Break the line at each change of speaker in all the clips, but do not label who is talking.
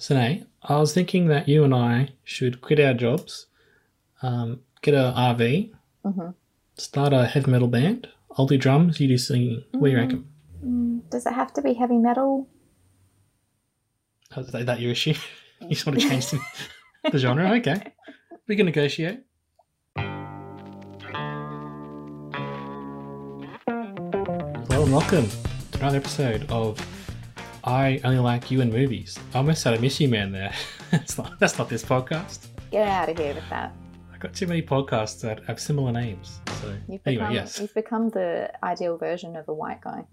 Sine, I was thinking that you and I should quit our jobs, um, get a RV, mm-hmm. start a heavy metal band. I'll do drums, you do singing. What do you mm-hmm. reckon?
Mm, does it have to be heavy metal?
Is that that your issue? you just want to change the, the genre? Okay. We can negotiate. Hello and welcome to another episode of I Only Like You in Movies. I almost had a miss you man there. It's not, that's not this podcast.
Get out of here with that.
I've got too many podcasts that have similar names. So
You've
anyway,
become,
yes.
you've become the ideal version of a white guy.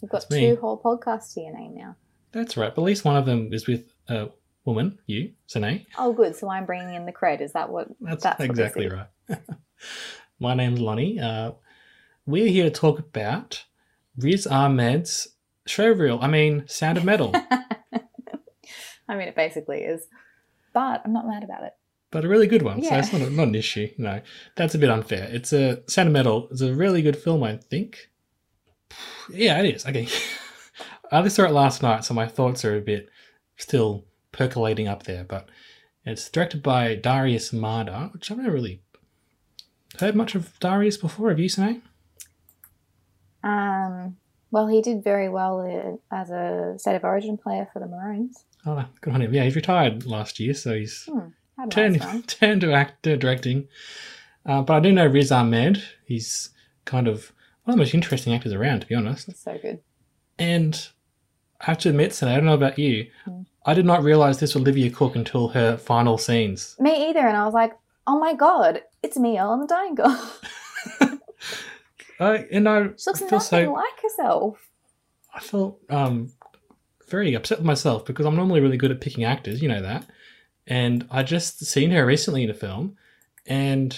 You've got
That's me.
two whole podcasts to your name now.
That's right. But at least one of them is with a woman, you, Sine.
Oh, good. So I'm bringing in the cred. Is that what?
That's,
what this
exactly
is?
right. My name's Lonnie. Uh, we're here to talk about Riz Ahmed's showreel. I mean, Sound of Metal,
I mean, it basically is. But I'm not mad about it.
but a really good one. So it's not, a, not an issue. No, that's a bit unfair. It's a Sound of Metal. It's a really good film, I think. Yeah, it is. Okay. I only saw it last night, so my thoughts are a bit still percolating up there. But it's directed by Darius Marder, which I've never really heard much of Darius before. Have you, Sine?
Um, well, he did very well uh, as a state of origin player for the Maroons.
Oh, good on him. Yeah, he's retired last year, so he's
Hmm,
turned
nice
turned to act uh, directing. Uh, but I do know Riz Ahmed. He's kind of one of the most interesting actors around, to be honest.
It's so good.
And I have to admit, Sana, I don't know about you,
Hmm.
I did not realize this was Olivia Cooke until her final scenes.
Me either. And I was like, oh my god, it's me, Ellen the Dying Girl.
I and I
she looks
feel
nothing
so
like herself.
I felt um, very upset with myself because I'm normally really good at picking actors, you know that. And I just seen her recently in a film, and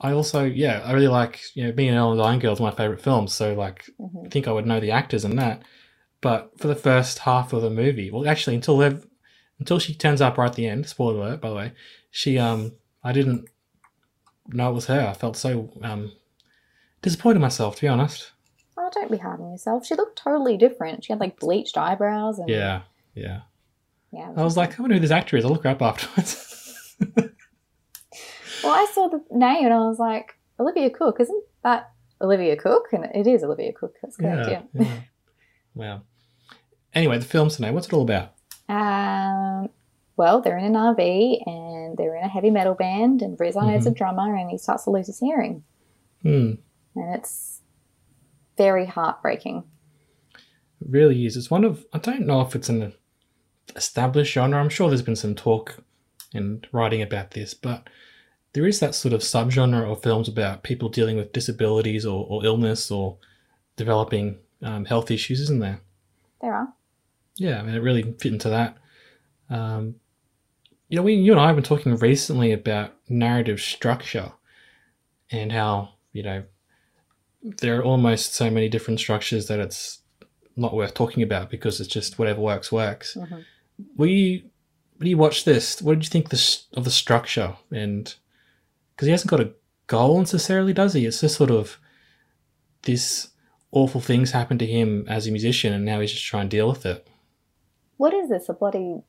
I also, yeah, I really like, you know, being an Ellen Dying Girl is my favorite film, so like,
Mhm.
I think I would know the actors in that. But for the first half of the movie, well, actually, until they've, until she turns up right at the end, spoiler alert, by the way, she, um, I didn't know it was her. I felt so um, disappointed myself, to be honest.
Oh, don't be hard on yourself. She looked totally different. She had like bleached eyebrows and
Yeah, yeah.
yeah.
I was like, I wonder who this actor is. I'll look her up afterwards.
well, I saw the name and I was like, Olivia Cooke, isn't that Olivia Cooke? And it is Olivia Cooke. That's correct. Yeah.
yeah. Wow. Anyway, the film tonight. What's it all about?
Um, well, they're in an RV and they're in a heavy metal band, and Riz Ahmed's
Mm-hmm.
a drummer, and he starts to lose his hearing,
Hmm.
And it's very heartbreaking.
It really is. It's one of. I don't know if it's an established genre. I'm sure there's been some talk and writing about this, but there is that sort of subgenre of films about people dealing with disabilities or, or illness or developing um, health issues, isn't there?
There are.
Yeah, I mean, it really fit into that. Um, you know, we, you and I have been talking recently about narrative structure and how, you know, there are almost so many different structures that it's not worth talking about because it's just whatever works, works.
Mhm.
Were you, when you watch this, what did you think this, of the structure? And because he hasn't got a goal necessarily, does he? It's just sort of this awful things happen to him as a musician and now he's just trying to deal with it.
What is this? A bloody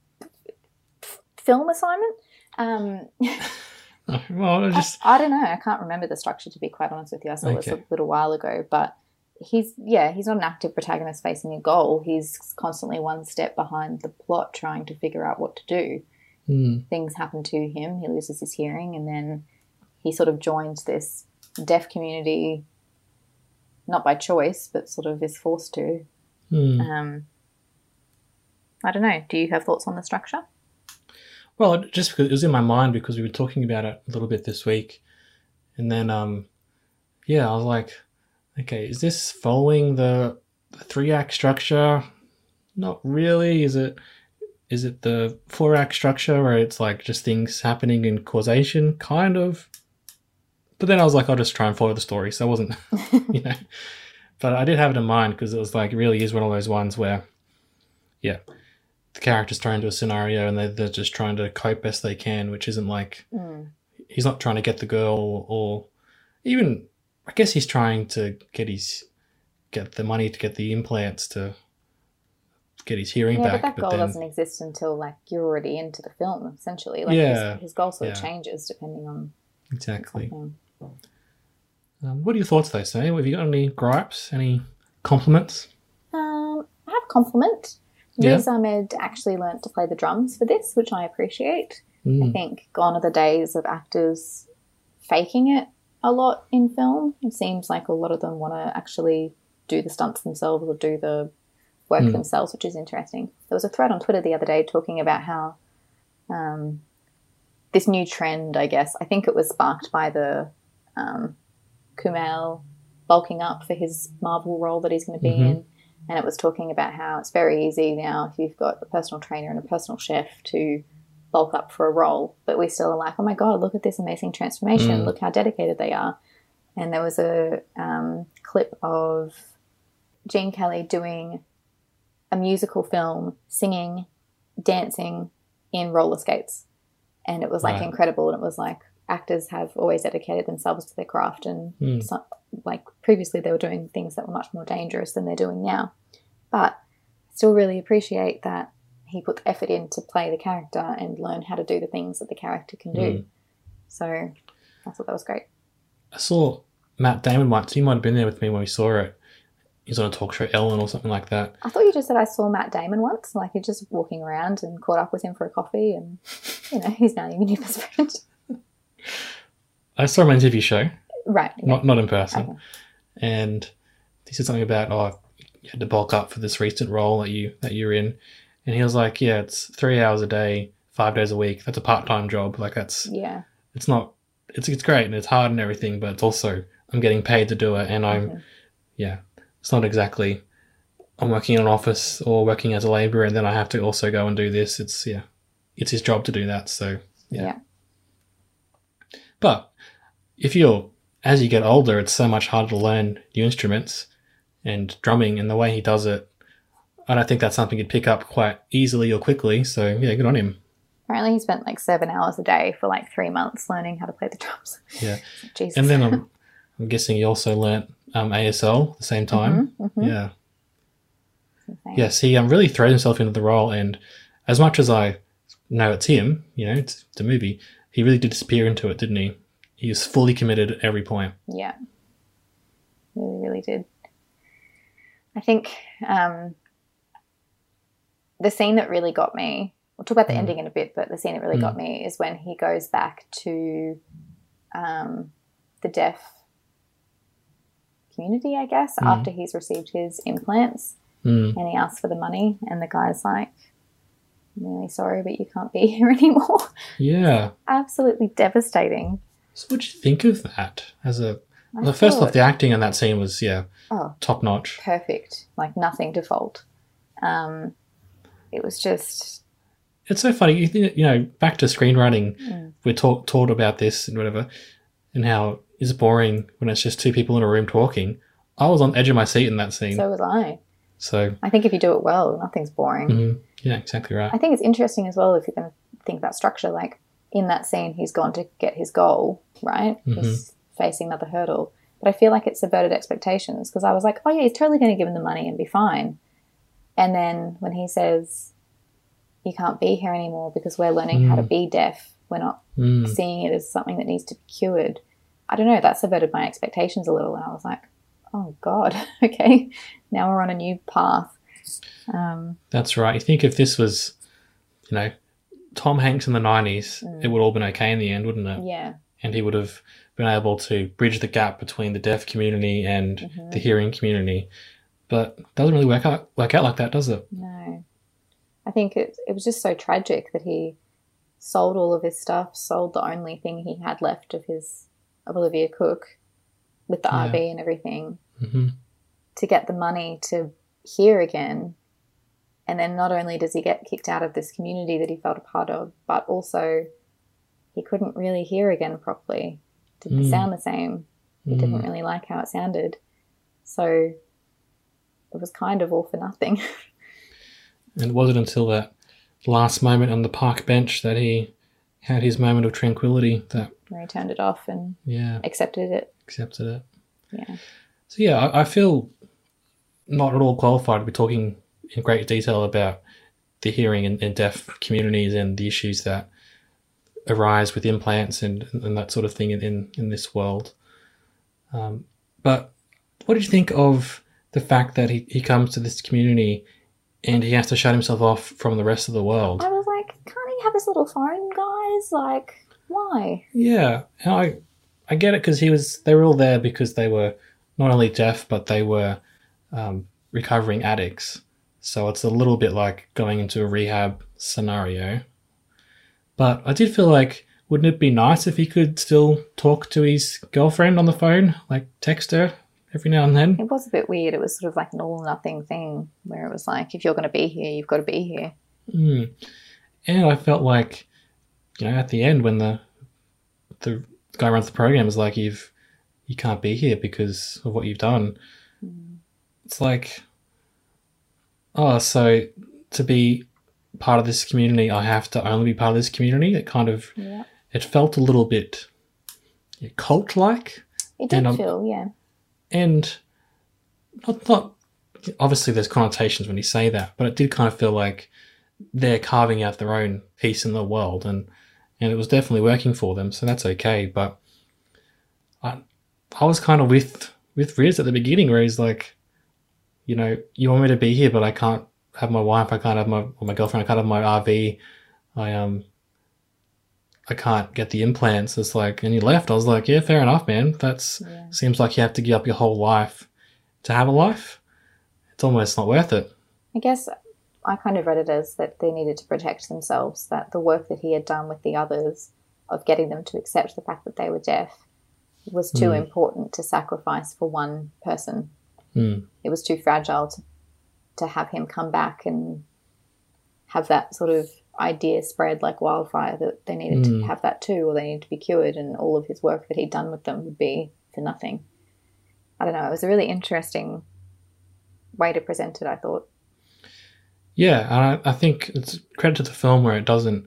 film assignment? Um,
well, I just
I, I don't know. I can't remember the structure to be quite honest with you. I saw this a little while ago, but he's yeah, he's not an active protagonist facing a goal. He's constantly one step behind the plot, trying to figure out what to do.
Hmm.
Things happen to him. He loses his hearing, and then he sort of joins this deaf community, not by choice, but sort of is forced to.
Hmm.
Um, I don't know. Do you have thoughts on the structure?
Well, just because it was in my mind because we were talking about it a little bit this week, and then um, yeah, I was like, okay, is this following the, the three act structure Not really. Is it? Is it the four act structure where it's like just things happening in causation, kind of? But then I was like, I'll just try and follow the story, so I wasn't, you know. But I did have it in mind because it was like, it really is one of those ones where, yeah, the character's thrown into a scenario and they, they're just trying to cope best they can, which isn't like,
Mm.
he's not trying to get the girl or even, I guess he's trying to get his, get the money to get the implants to get his hearing
Yeah,
back.
but that goal
then,
doesn't exist until like you're already into the film, essentially. Like
Yeah,
his, his goal sort of
yeah.
changes depending on
exactly. Um, what are your thoughts though, Sam? Have you got any gripes? Any compliments?
Um, I have a compliment.
Yeah.
Riz Ahmed actually learnt to play the drums for this, which I appreciate. I
Mm.
think gone are the days of actors faking it a lot in film. It seems like a lot of them want to actually do the stunts themselves or do the work
Mm.
themselves, which is interesting. There was a thread on Twitter the other day talking about how um, this new trend, I guess, I think it was sparked by the um, Kumail bulking up for his Marvel role that he's going to be
Mhm.
in. And it was talking about how it's very easy now if you've got a personal trainer and a personal chef to bulk up for a role, but we still are like, oh my god, look at this amazing transformation!
Mm.
Look how dedicated they are. And there was a um, clip of Gene Kelly doing a musical film, singing, dancing in roller skates, and it was like
Right.
incredible. And it was like actors have always dedicated themselves to their craft, and
Mm.
some, like previously they were doing things that were much more dangerous than they're doing now. But I still really appreciate that he put the effort in to play the character and learn how to do the things that the character can do.
Mm.
So I thought that was great.
I saw Matt Damon once. He might have been there with me when we saw it. He's on a talk show, Ellen, or something like that.
I thought you just said I saw Matt Damon once, like you're just walking around and caught up with him for a coffee, and you know he's now your new best friend.
I saw him on an interview show,
right?
not not in person,
Okay.
and he said something about oh, you had to bulk up for this recent role that you that you're in, and he was like, yeah, it's three hours a day, five days a week. That's a part time job. Like that's
Yeah.
it's not it's it's great and it's hard and everything, but it's also I'm getting paid to do it, and I'm
Mhm.
yeah, it's not exactly I'm working in an office or working as a labourer, and then I have to also go and do this. It's yeah, it's his job to do that. So yeah.
yeah.
But if you're as you get older, it's so much harder to learn new instruments and drumming, and the way he does it, I don't think that's something you'd pick up quite easily or quickly. So yeah, good on him.
Apparently, he spent like seven hours a day for like three months learning how to play the drums.
Yeah,
Jesus.
and then I'm, I'm guessing he also learnt um, ASL at the same time.
Mhm, mhm.
Yeah. Yes, he um, really throws himself into the role, and as much as I know it's him, you know, it's the movie, he really did disappear into it, didn't he? He was fully committed at every point.
Yeah. Really, really did. I think um, the scene that really got me, we'll talk about the
Mm.
ending in a bit, but the scene that really got me is when he goes back to um, the deaf community, I guess,
Mm.
after he's received his implants
Mm.
and he asks for the money, and the guy's like, I'm really sorry, but you can't be here anymore.
Yeah.
Absolutely devastating.
So, what do you think of that? As a well, first off, the acting in that scene was yeah
Oh,
top notch.
perfect, like nothing to fault. Um, it was just
It's so funny. You, think, you know, back to screenwriting,
Mm.
we're taught taught about this and whatever, and how it's boring when it's just two people in a room talking. I was on the edge of my seat in that scene.
so was I.
So,
I think if you do it well, nothing's boring.
mhm. yeah, exactly right.
I think it's interesting as well if you're going to think about structure. Like in that scene, he's gone to get his goal, right?
Mm-hmm.
He's facing another hurdle. But I feel like it subverted expectations because I was like, oh, yeah, he's totally going to give him the money and be fine. And then when he says, you can't be here anymore because we're learning how to be deaf, we're not
Mm.
seeing it as something that needs to be cured. I don't know, that subverted my expectations a little. And I was like, oh, God, okay, now we're on a new path. Um,
That's right. You think if this was, you know, Tom Hanks in the nineties, it would all been okay in the end, wouldn't it?
Mm. yeah.
And he would have been able to bridge the gap between the deaf community and
Mm-hmm.
the hearing community. But it doesn't really work out work out like that, does it?
No. I think it, it was just so tragic that he sold all of his stuff, sold the only thing he had left of his of Olivia Cooke with the
Yeah.
RV and everything
hmm
to get the money to hear again. And then not only does he get kicked out of this community that he felt a part of, but also he couldn't really hear again properly. Didn't
Mm.
sound the same. He didn't really like how it sounded. So it was kind of all for nothing.
And it wasn't until that last moment on the park bench that he had his moment of tranquility that,
where he turned it off and
yeah,
accepted it.
Accepted it.
Yeah.
So yeah, I, I feel not at all qualified to be talking in great detail about the hearing and, and deaf communities and the issues that arise with implants and, and that sort of thing in, in, in this world. Um, but what did you think of the fact that he, he comes to this community and he has to shut himself off from the rest of the world?
I was like, can't he have his little phone, guys? Like, why?
Yeah, and I I get it because he was they were all there because they were not only deaf but they were um, recovering addicts. So it's a little bit like going into a rehab scenario. But I did feel like wouldn't it be nice if he could still talk to his girlfriend on the phone, like text her every now and then?
It was a bit weird. It was sort of like an all or nothing thing where it was like, if you're going to be here, you've got to be here.
Mm. And I felt like, you know, at the end when the the guy runs the program is like, "You've you can't be here because of what you've done." Hmm. It's like, oh, so to be part of this community, I have to only be part of this community. It kind of
Yeah.
it felt a little bit cult like,
It did
And,
feel, yeah.
and not not obviously there's connotations when you say that, but it did kind of feel like they're carving out their own piece in the world, and and it was definitely working for them, so that's okay. But I I was kind of with with Riz at the beginning, where he's like, you know, you want me to be here, but I can't have my wife, I can't have my or my girlfriend, I can't have my RV, I um. I can't get the implants. It's like, and he left. I was like, yeah, fair enough, man. That's
Yeah.
seems like you have to give up your whole life to have a life. It's almost not worth it.
I guess I kind of read it as that they needed to protect themselves, that the work that he had done with the others of getting them to accept the fact that they were deaf was too
Mm.
important to sacrifice for one person.
Mm.
It was too fragile to, to have him come back and have that sort of idea spread like wildfire that they needed
Mm.
to have that too, or they needed to be cured, and all of his work that he'd done with them would be for nothing. I don't know. It was a really interesting way to present it, I thought.
Yeah, and I, I think it's credit to the film where it doesn't,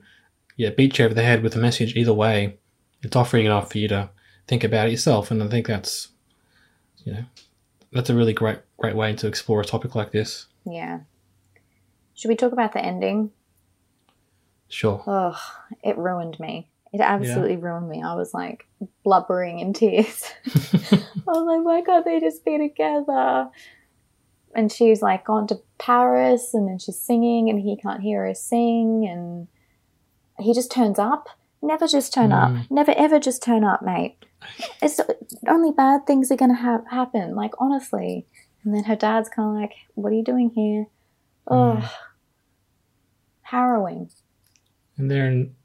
yeah, beat you over the head with a message either way. It's offering enough for you to think about it yourself, and I think that's, you know, that's a really great great way to explore a topic like this.
Yeah. Should we talk about the ending?
Sure.
Oh, it ruined me. It absolutely ruined me. I was like blubbering in tears. I was like, why can't they just be together? And she's like gone to Paris and then she's singing and he can't hear her sing and he just turns up. Never just turn up. Mm. Never ever just turn up, mate. It's only bad things are going to ha- happen. Like, honestly. And then her dad's kind of like, what are you doing here? Oh, harrowing.
And they're in,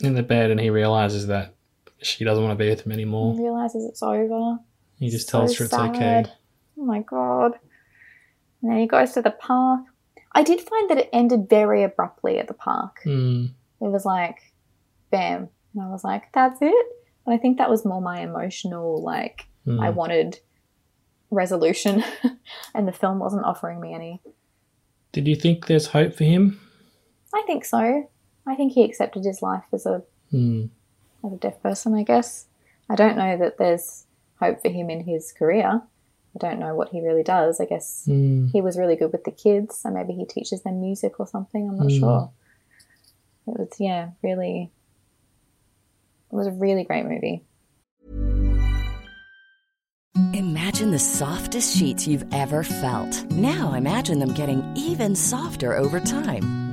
in the bed, and he realizes that she doesn't want to be with him anymore.
He realizes it's over.
He just
So
tells her it's okay.
Oh my god. And then he goes to the park. I did find that it ended very abruptly at the park.
Mm,
It was like, bam. And I was like, that's it? And I think that was more my emotional, like,
mm.
I wanted resolution. and the film wasn't offering me any.
Did you think there's hope for him?
I think so. I think he accepted his life as a
Mm,
as a deaf person, I guess. I don't know that there's hope for him in his career. I don't know what he really does. I guess
mm.
he was really good with the kids, so maybe he teaches them music or something. I'm not
Mm.
sure. It was, yeah, really. It was a really great movie.
Imagine the softest sheets you've ever felt. Now imagine them getting even softer over time.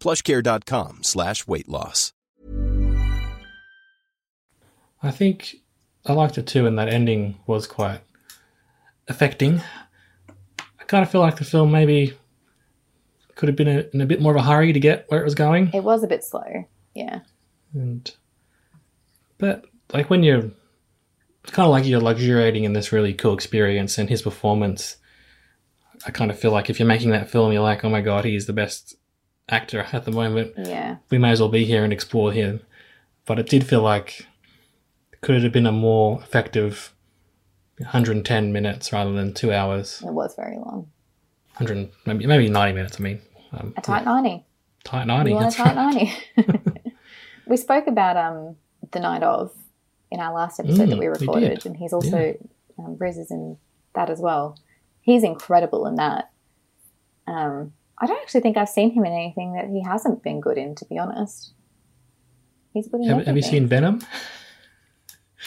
plushcare.com slash weight loss.
I think I liked it too, and that ending was quite affecting. I kind of feel like the film maybe could have been a, in a bit more of a hurry to get where it was going.
It was a bit slow. Yeah.
And but like when you're it's kind of like you're luxuriating in this really cool experience and his performance I kind of feel like if you're making that film you're like oh my god he's the best actor at the moment
Yeah.
we may as well be here and explore him but it did feel like could it have been a more effective 110 minutes rather than two hours
It was very long.
100 maybe maybe 90 minutes I mean um,
A tight 90.
tight 90
You want a tight
right
90. we spoke about um, the night of in our last episode that
Mm,
we
we
recorded,
did.
and he's also um, Riz is in that as well. He's incredible in that. Um, I don't actually think I've seen him in anything that he hasn't been good in, to be honest. He's good in
have, have you seen. Venom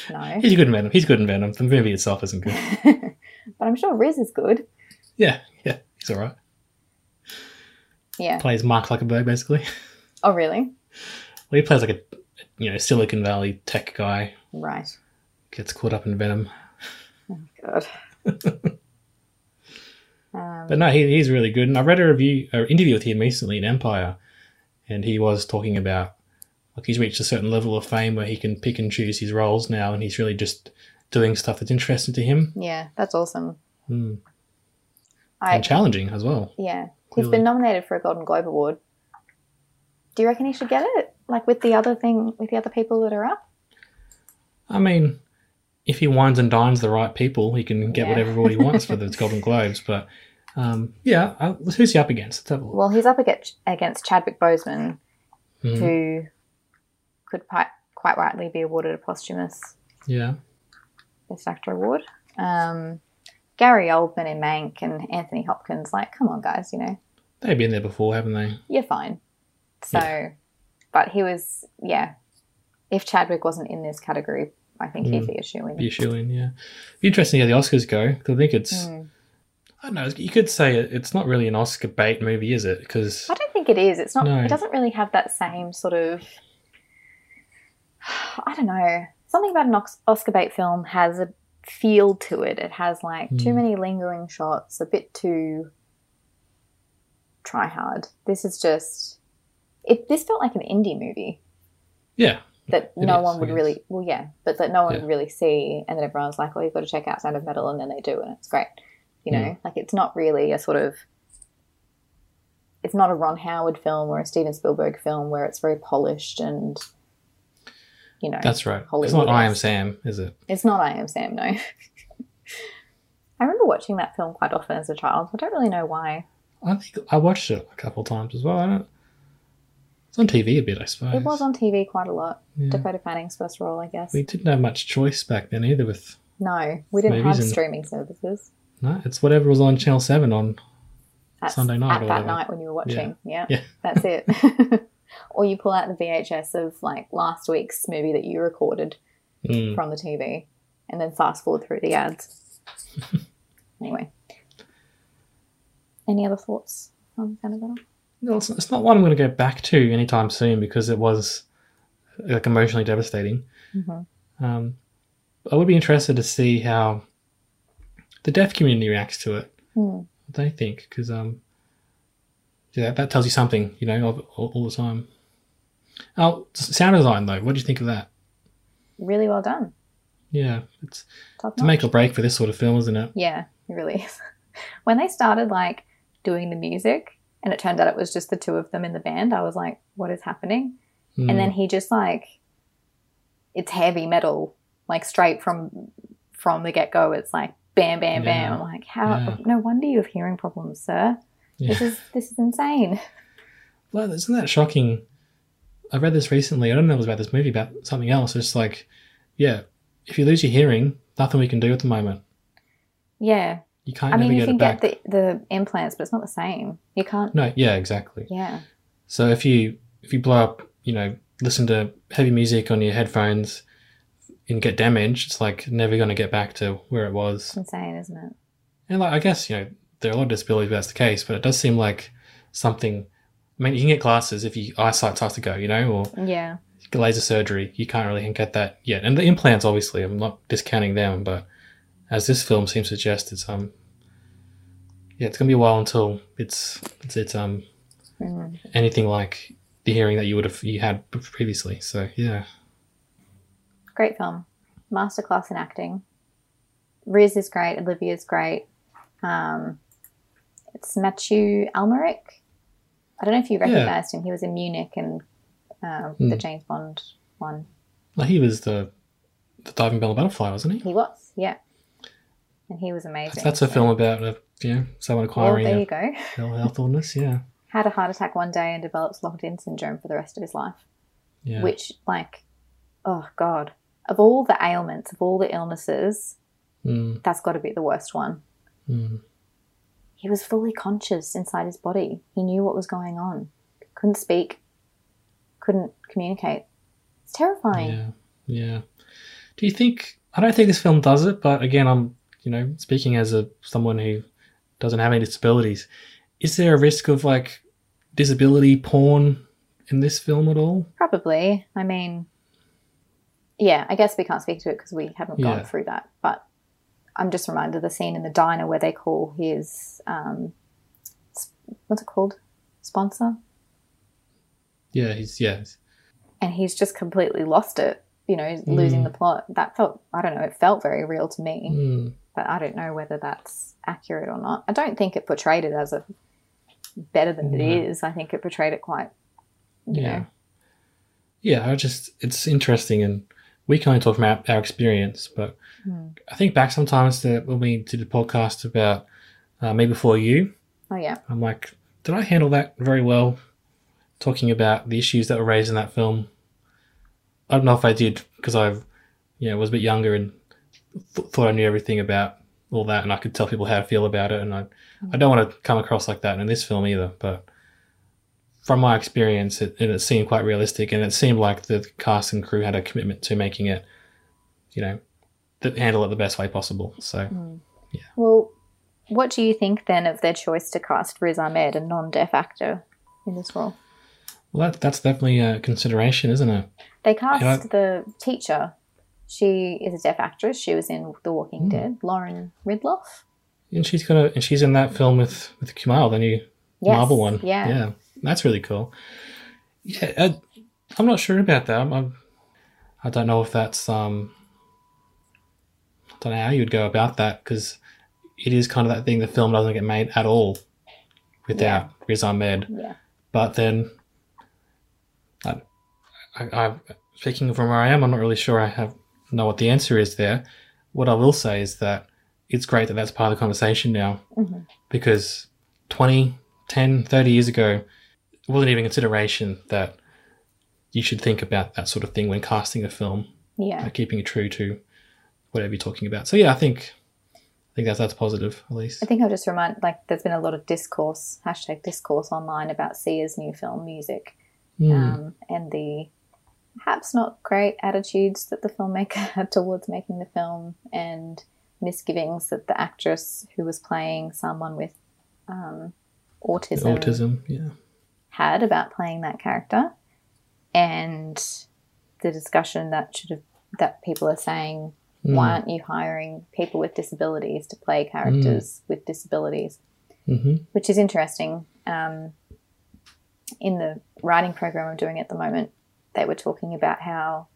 No,
he's good in Venom he's good in Venom the movie itself isn't good
but I'm sure Riz is good.
Yeah, yeah, he's all right.
Yeah.
Plays Mark Zuckerberg basically.
Oh, really?
Well, he plays like a you know Silicon Valley tech guy.
Right.
Gets caught up in Venom, Oh
God. um,
but no, he, he's really good. And I read a review, or interview with him recently in Empire, and he was talking about like he's reached a certain level of fame where he can pick and choose his roles now, and he's really just doing stuff that's interesting to him
yeah, that's awesome.
Hmm.
I,
and challenging as well.
Yeah. he's been nominated for a Golden Globe Award. Do you reckon he should get it? Like with the other thing, with the other people that are up?
I mean, if he wines and dines the right people, he can get
Yeah.
whatever he wants for the Golden Globes. But um, yeah, I, who's he up against? Let's have a look.
Well, he's up against, against Chadwick Boseman,
Mhm.
who could quite, quite rightly be awarded a posthumous
Yeah.
Best Actor award. Um, Gary Oldman in Mank and Anthony Hopkins, like, come on, guys, you know,
They've been there before, haven't they?
you're fine. So, but he was, yeah. If Chadwick wasn't in this category, I think he'd be a shoe in.
Be a shoe in, yeah. Be interesting how the Oscars go. 'cause I think it's,
Hmm.
I don't know, you could say it, it's not really an Oscar bait movie, is it? Because
I don't think it is. It's not.
No.
It doesn't really have that same sort of. I don't know. Something about an Oscar bait film has a feel to it. It has like too
Mm.
many lingering shots, a bit too try hard. This is just. It. This felt like an indie movie
yeah,
that
It
no
is,
one would really. Well, yeah, but that no one
Yeah.
would really see, and then everyone's like, "Well, you've got to check out Sound of Metal," and then they do, and it's great. You know,
Mm.
like it's not really a sort of it's not a Ron Howard film or a Steven Spielberg film where it's very polished and you know
that's right. It's
Hollywood
not I Am. Sam, is it?
It's not I Am Sam, no. I remember watching that film quite often as a child. I don't really know why.
I think I watched it a couple of times as well. I don't, it's on TV a bit, I suppose.
It was on TV quite a lot.
Yeah.
Dakota Fanning's first role, I guess.
We didn't have much choice back then either with,
no, we didn't have
and-
streaming services
no, it's whatever was on Channel 7 on
at,
Sunday night
at
or
that
whatever.
night when you were watching. Yeah,
Yeah.
that's it. or you pull out the VHS of like last week's movie that you recorded
Mm.
from the TV and then fast forward through the ads. anyway. Any other thoughts on Sound of Metal?
No, it's, it's not one I'm going to go back to anytime soon because it was like emotionally devastating.
Mhm.
Um, I would be interested to see how the deaf community reacts to it. What they think, because um, yeah, that tells you something, you know, of, all, all the time. Oh, sound design though. What do you think of that?
Really well done.
Yeah, it's
Top
to make or break for this sort of film, isn't it?
Yeah, it really is. when they started like doing the music and it turned out it was just the two of them in the band, I was like, what is happening?
Mm.
And then he just like it's heavy metal, like straight from from the get go. It's like bam, bam, bam. I'm like, how?
Yeah.
No wonder you have hearing problems, sir. This is this is insane.
Well, isn't that shocking? I read this recently. I don't know if it was about this movie, about something else. It's like, yeah, if you lose your hearing, nothing we can do at the moment.
Yeah.
You can't
I mean, you
get
can get the, the implants, but it's not the same. You can't.
No, yeah, exactly.
Yeah.
So if you if you blow up, you know, listen to heavy music on your headphones and get damaged, it's like never going to get back to where it was.
It's insane, isn't it?
And like I guess you know there are a lot of disabilities where that's the case, but it does seem like something. I mean, you can get glasses if your eyesight starts to go, you know, or
Yeah.
laser surgery. You can't really get that yet. And the implants, obviously, I'm not discounting them, but as this film seems to suggest, it's um, yeah, it's gonna be a while until it's it's it's um anything like the hearing that you would have you had previously. So yeah,
Great film. Masterclass in acting. Riz is great. Olivia is great. Um, it's Matthew Amalric. I don't know if you recognized him. He was in Munich and um, the James Bond one.
well, he was the the diving bell and butterfly, wasn't he?
He was, yeah. And he was amazing.
That's, that's a film about a know someone
Well,
acquiring
there you go.
mental health illness. Yeah,
Had a heart attack one day and develops locked-in syndrome for the rest of his life.
yeah.
Which, like, oh god, of all the ailments, of all the illnesses,
Mm,
that's got to be the worst one.
mm.
He was fully conscious inside his body. He knew what was going on. Couldn't speak. Couldn't communicate. It's terrifying.
Yeah, yeah. Do you think? I don't think this film does it, but again, I'm you know speaking as a someone who doesn't have any disabilities. Is there a risk of like disability porn in this film at all?
Probably. I mean, yeah, I guess we can't speak to it because we haven't
Yeah.
gone through that. But I'm just reminded of the scene in the diner where they call his, um, what's it called? Sponsor?
Yeah, he's yeah.
And he's just completely lost it, you know,
Hmm.
losing the plot. That felt, I don't know, it felt very real to me.
Mm,
but I don't know whether that's accurate or not. I don't think it portrayed it as a better than it is. I think it portrayed it quite, you
yeah.
know,
Yeah, I just it's interesting, and we can only talk about our experience, but I think back sometimes to when we did a podcast about uh, me before you.
oh yeah,
I'm like, did I handle that very well? Talking about the issues that were raised in that film. I don't know if I did because I, you know, was a bit younger and thought I knew everything about all that, and I could tell people how to feel about it. And I, I don't want to come across like that in this film either. But from my experience, it, it seemed quite realistic, and it seemed like the cast and crew had a commitment to making it, you know, that handle it the best way possible. So hmm.
Well, what do you think then of their choice to cast Riz Ahmed, a non-deaf actor, in this role?
well, that, that's definitely a consideration, isn't it?
They cast
Yeah.
the teacher. She is a deaf actress. She was in The Walking
Hmm.
Dead. Lauren Ridloff.
And she's gonna and she's in that film with with Kumail, the new
Yes,
Marvel one.
yeah.
yeah, that's really cool. Yeah, I, I'm not sure about that. I'm, I'm, I don't know if that's um. I don't know how you would go about that because it is kind of that thing. The film doesn't get made at all without Riz Ahmed.
Yeah.
But then, I, I, I, speaking from where I am, I'm not really sure I have know what the answer is there. What I will say is that it's great that that's part of the conversation now because 20, 10, 30 years ago, it wasn't even a consideration that you should think about that sort of thing when casting a film,
Yeah.
uh, keeping it true to whatever you're talking about. So yeah, I think I think that's that's positive at least.
I think I'll just remind, like, there's been a lot of discourse, hashtag discourse online about Sia's new film, Music,
Hmm.
um, and the perhaps not great attitudes that the filmmaker had towards making the film, and misgivings that the actress who was playing someone with um, autism,
Autism, yeah.
had about playing that character, and the discussion that should have that people are saying, why aren't you hiring people with disabilities to play characters with disabilities?
hmm
Which is interesting. Um, in the writing program I'm doing at the moment, they were talking about how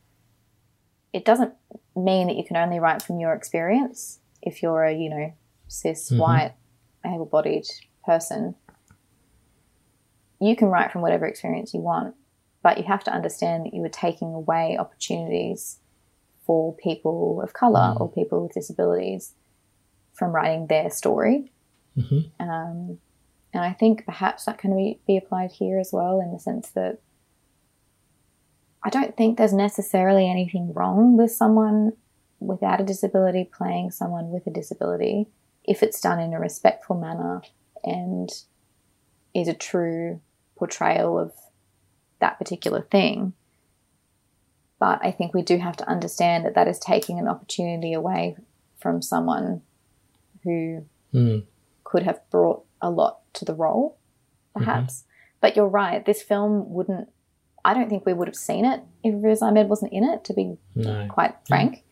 it doesn't mean that you can only write from your experience if you're a, you know, cis, mm-hmm. white, able bodied person. You can write from whatever experience you want, but you have to understand that you are taking away opportunities for people of color mm. or people with disabilities from writing their story.
Mhm.
I don't think there's necessarily anything wrong with someone without a disability playing someone with a disability if it's done in a respectful manner and is a true portrayal of that particular thing. But I think we do have to understand that that is taking an opportunity away from someone who
Mm.
could have brought a lot to the role, perhaps. But you're right, this film wouldn't, I don't think we would have seen it if Riz Ahmed wasn't in it, to be
No.
quite frank,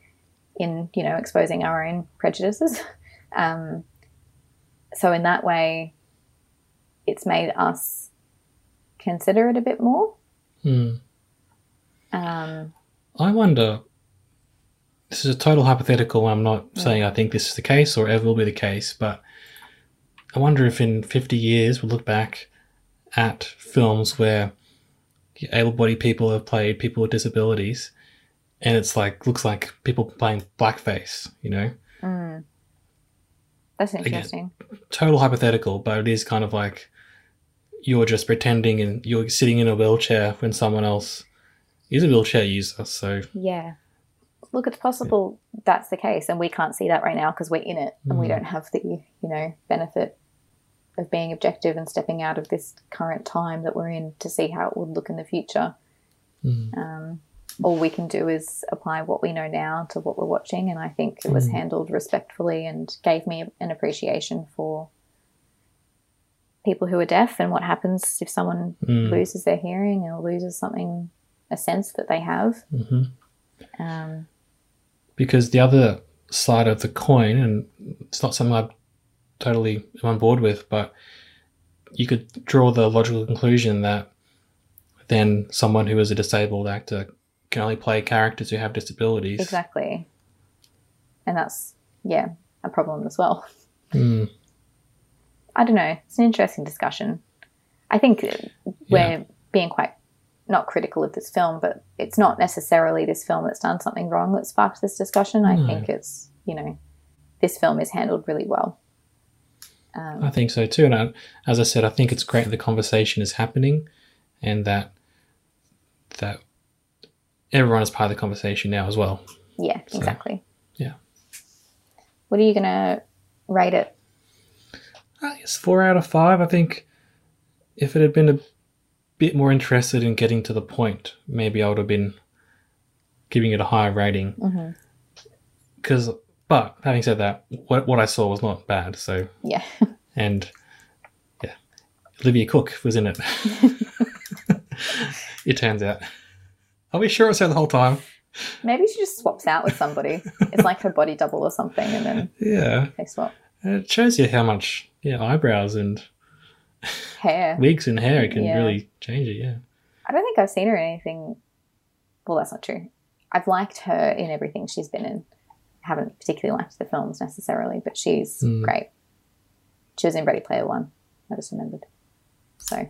in, you know, exposing our own prejudices. Um, so in that way, it's made us consider it a bit more.
Mm.
Um,
I wonder. This is a total hypothetical. I'm not saying I think this is the case or ever will be the case, but I wonder if in 50 years we'll look back at films where able-bodied people have played people with disabilities, and it's like looks like people playing blackface. You know,
mm. that's interesting.
total hypothetical, but it is kind of like you're just pretending and you're sitting in a wheelchair when someone else is a wheelchair user. So
Yeah. Look, it's possible that's the case, and we can't see that right now because we're in it and we
Mm.
don't have the, you know, benefit of being objective and stepping out of this current time that we're in to see how it would look in the future.
Mm.
Um, all we can do is apply what we know now to what we're watching, and I think it was
Mm.
handled respectfully and gave me an appreciation for people who are deaf and what happens if someone
Mm.
loses their hearing or loses something, a sense that they have.
hmm
Um,
because the other side of the coin, and it's not something I totally am on board with, but you could draw the logical conclusion that then someone who is a disabled actor can only play characters who have disabilities.
Exactly. And that's, yeah, a problem as well.
Mm,
I don't know. It's an interesting discussion. I think we're being quite not critical of this film, but it's not necessarily this film that's done something wrong that sparked this discussion. I
No.
think it's, you know, this film is handled really well. Um,
I think so too. And I, as I said, I think it's great that the conversation is happening, and that that everyone is part of the conversation now as well.
yeah, exactly.
yeah.
What are you going to rate it?
I guess four out of five. I think if it had been a bit more interested in getting to the point, maybe I would have been giving it a higher rating. Because, but having said that, what what I saw was not bad. So,
Yeah.
and yeah, Olivia Cooke was in it. it turns out. Are we sure it was her the whole time?
Maybe she just swaps out with somebody. it's like her body double or something, and then
Yeah,
they swap.
it shows you how much yeah eyebrows and
Hair.
wigs and hair can
Yeah.
really change it. Yeah.
I don't think I've seen her in anything. Well, that's not true. I've liked her in everything she's been in. I haven't particularly liked the films necessarily, but she's
Mm.
great. She was in Ready Player One. I just remembered. So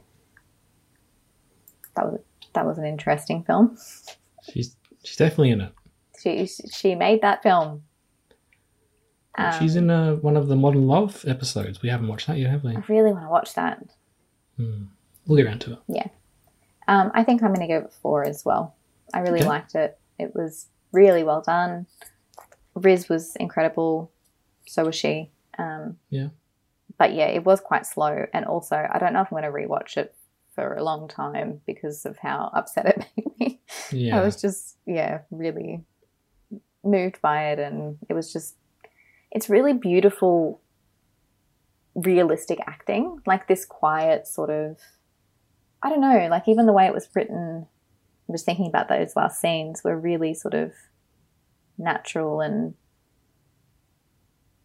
that was that was an interesting film.
She's she's definitely in it.
She she made that film. Um,
she's in uh, one of the Modern Love episodes. We haven't watched that yet, have we?
I really want to watch that.
We'll get around to it.
Yeah. Um, I think I'm going to give it four as well. I really
Okay.
liked it. It was really well done. Riz was incredible. So was she. Um,
Yeah.
but yeah, it was quite slow. And also, I don't know if I'm going to rewatch it for a long time because of how upset it made me.
Yeah.
I was just, yeah, really moved by it. And it was just, it's really beautiful, realistic acting. Like this quiet sort of, I don't know, like even the way it was written, I was thinking about those last scenes were really sort of natural and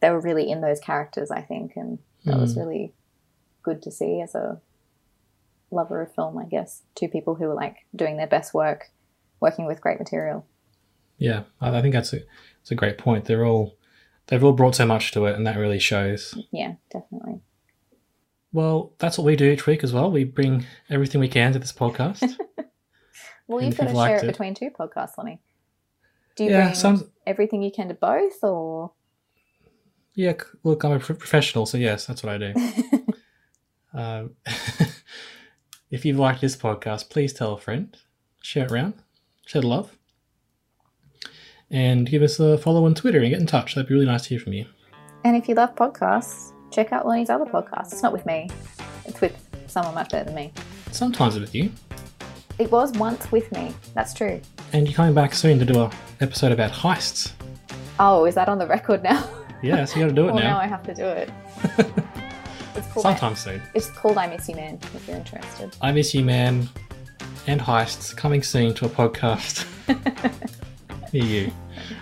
they were really in those characters, I think. And that was
Mm.
really good to see as a lover of film, I guess. Two people who were like doing their best work, working with great material.
yeah, I, I think that's a it's a great point. They're all they've all brought so much to it, and that really shows.
Yeah, definitely.
Well, that's what we do each week as well. We bring everything we can to this podcast.
Well,
And
you've got to share it
it-
between two podcasts, Lonnie. Do you
yeah,
bring
some
everything you can to both, or
yeah. Look, I'm a pro- professional, so yes, that's what I do. um, if you've liked this podcast, please tell a friend, share it around. share the love. And give us a follow on Twitter and get in touch. That'd be really nice to hear from you.
And if you love podcasts, check out Lonnie's other podcasts. It's not with me, it's with someone much better than me.
Sometimes it's with you.
It was once with me. That's true.
And you're coming back soon to do a episode about heists.
Oh, is that on the record now?
Yeah, so you got to do it
well, now
now.
I have to do it. it's called
Sometime soon.
It's called I Miss You Man, if you're interested.
I miss you, man. And heists coming soon to a podcast. Near you.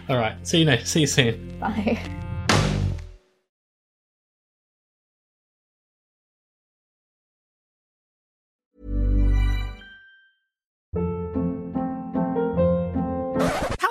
All right. See you next. See you soon.
Bye.